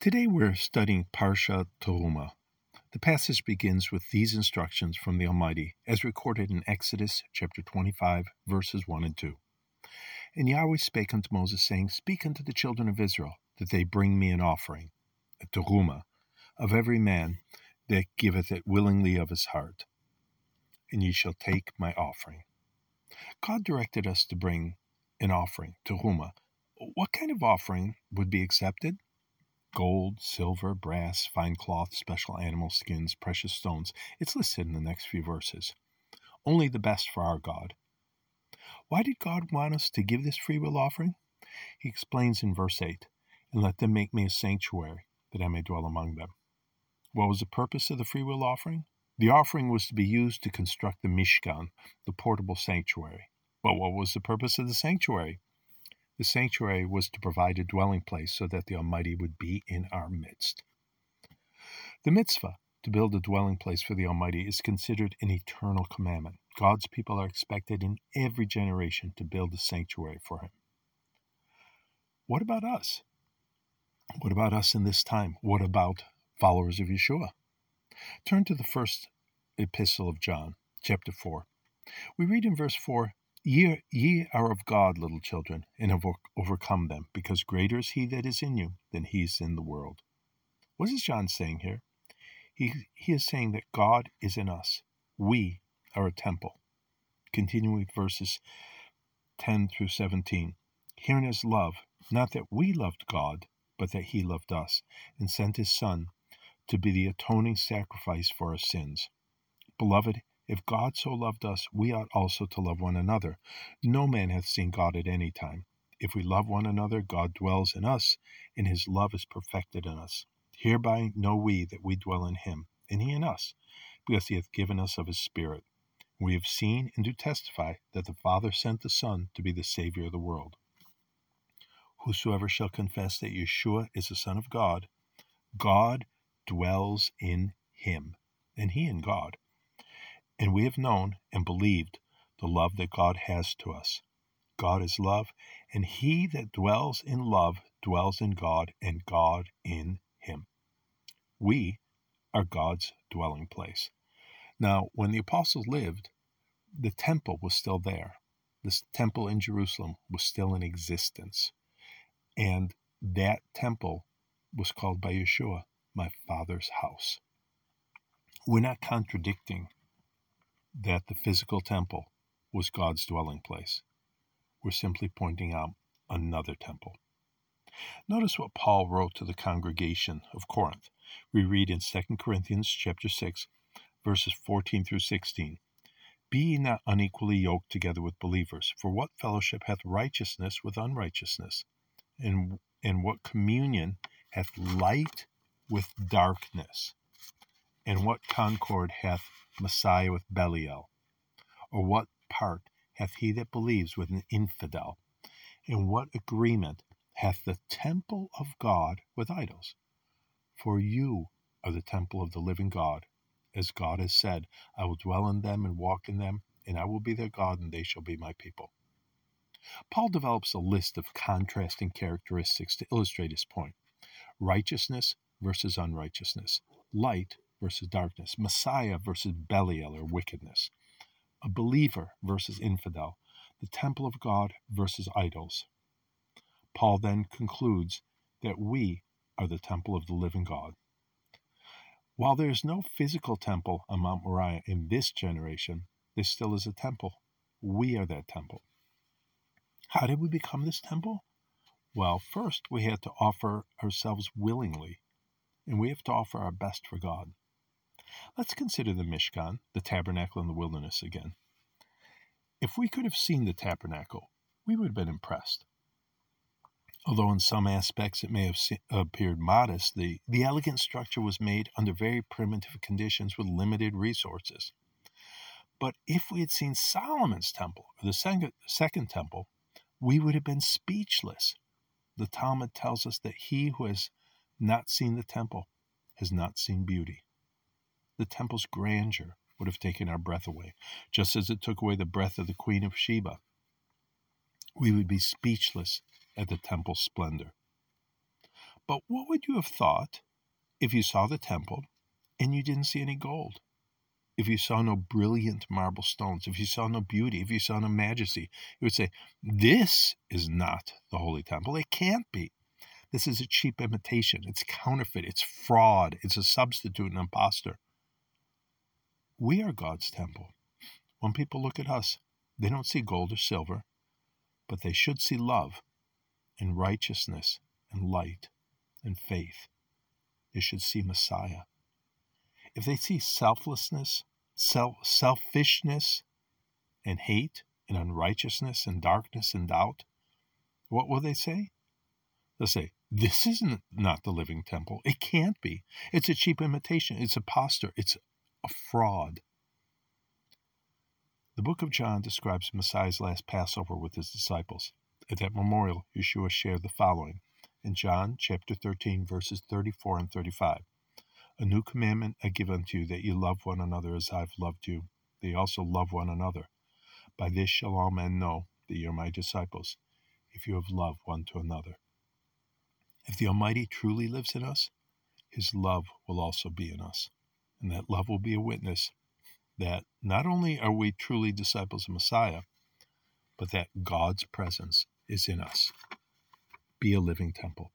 Today we're studying Parsha Terumah. The passage begins with these instructions from the Almighty, as recorded in Exodus chapter 25, verses 1 and 2. And Yahweh spake unto Moses, saying, Speak unto the children of Israel, that they bring me an offering, a teruma, of every man that giveth it willingly of his heart. And ye shall take my offering. God directed us to bring an offering, teruma. What kind of offering would be accepted? Gold, silver, brass, fine cloth, special animal skins, precious stones. It's listed in the next few verses. Only the best for our God. Why did God want us to give this free will offering? He explains in verse 8 And let them make me a sanctuary, that I may dwell among them. What was the purpose of the free will offering? The offering was to be used to construct the Mishkan, the portable sanctuary. But what was the purpose of the sanctuary? The sanctuary was to provide a dwelling place so that the Almighty would be in our midst. The mitzvah to build a dwelling place for the Almighty is considered an eternal commandment. God's people are expected in every generation to build a sanctuary for Him. What about us? What about us in this time? What about followers of Yeshua? Turn to the first epistle of John, chapter 4. We read in verse 4 Ye, ye are of God, little children, and have overcome them, because greater is he that is in you than he is in the world. What is John saying here? He, he is saying that God is in us. We are a temple. Continuing with verses 10 through 17. Herein is love, not that we loved God, but that he loved us, and sent his Son to be the atoning sacrifice for our sins. Beloved, if God so loved us, we ought also to love one another. No man hath seen God at any time. If we love one another, God dwells in us, and his love is perfected in us. Hereby know we that we dwell in him, and he in us, because he hath given us of his Spirit. We have seen and do testify that the Father sent the Son to be the Savior of the world. Whosoever shall confess that Yeshua is the Son of God, God dwells in him, and he in God. And we have known and believed the love that God has to us. God is love, and he that dwells in love dwells in God, and God in him. We are God's dwelling place. Now, when the apostles lived, the temple was still there. This temple in Jerusalem was still in existence. And that temple was called by Yeshua, my Father's house. We're not contradicting that the physical temple was God's dwelling place. We're simply pointing out another temple. Notice what Paul wrote to the congregation of Corinth. We read in 2 Corinthians chapter 6, verses 14 through 16. Be ye not unequally yoked together with believers, for what fellowship hath righteousness with unrighteousness? And, and what communion hath light with darkness? And what concord hath Messiah with Belial? Or what part hath he that believes with an infidel? And what agreement hath the temple of God with idols? For you are the temple of the living God. As God has said, I will dwell in them and walk in them, and I will be their God, and they shall be my people. Paul develops a list of contrasting characteristics to illustrate his point righteousness versus unrighteousness, light versus darkness, Messiah versus Belial or wickedness, a believer versus infidel, the temple of God versus idols. Paul then concludes that we are the temple of the living God. While there is no physical temple on Mount Moriah in this generation, there still is a temple. We are that temple. How did we become this temple? Well, first we had to offer ourselves willingly, and we have to offer our best for God. Let's consider the Mishkan, the tabernacle in the wilderness again. If we could have seen the tabernacle, we would have been impressed. Although in some aspects it may have appeared modest, the, the elegant structure was made under very primitive conditions with limited resources. But if we had seen Solomon's temple, or the second, second temple, we would have been speechless. The Talmud tells us that he who has not seen the temple has not seen beauty. The temple's grandeur would have taken our breath away, just as it took away the breath of the Queen of Sheba. We would be speechless at the temple's splendor. But what would you have thought if you saw the temple and you didn't see any gold? If you saw no brilliant marble stones, if you saw no beauty, if you saw no majesty, you would say, This is not the holy temple. It can't be. This is a cheap imitation. It's counterfeit. It's fraud. It's a substitute, an impostor. We are God's temple. When people look at us, they don't see gold or silver, but they should see love and righteousness and light and faith. They should see Messiah. If they see selflessness, self, selfishness, and hate, and unrighteousness, and darkness, and doubt, what will they say? They'll say, This isn't not the living temple. It can't be. It's a cheap imitation. It's a posture. It's a fraud. The book of John describes Messiah's last Passover with his disciples. At that memorial, Yeshua shared the following in John chapter 13, verses 34 and 35. A new commandment I give unto you, that you love one another as I've loved you. They also love one another. By this shall all men know that you are my disciples, if you have love one to another. If the Almighty truly lives in us, his love will also be in us. And that love will be a witness that not only are we truly disciples of Messiah, but that God's presence is in us. Be a living temple.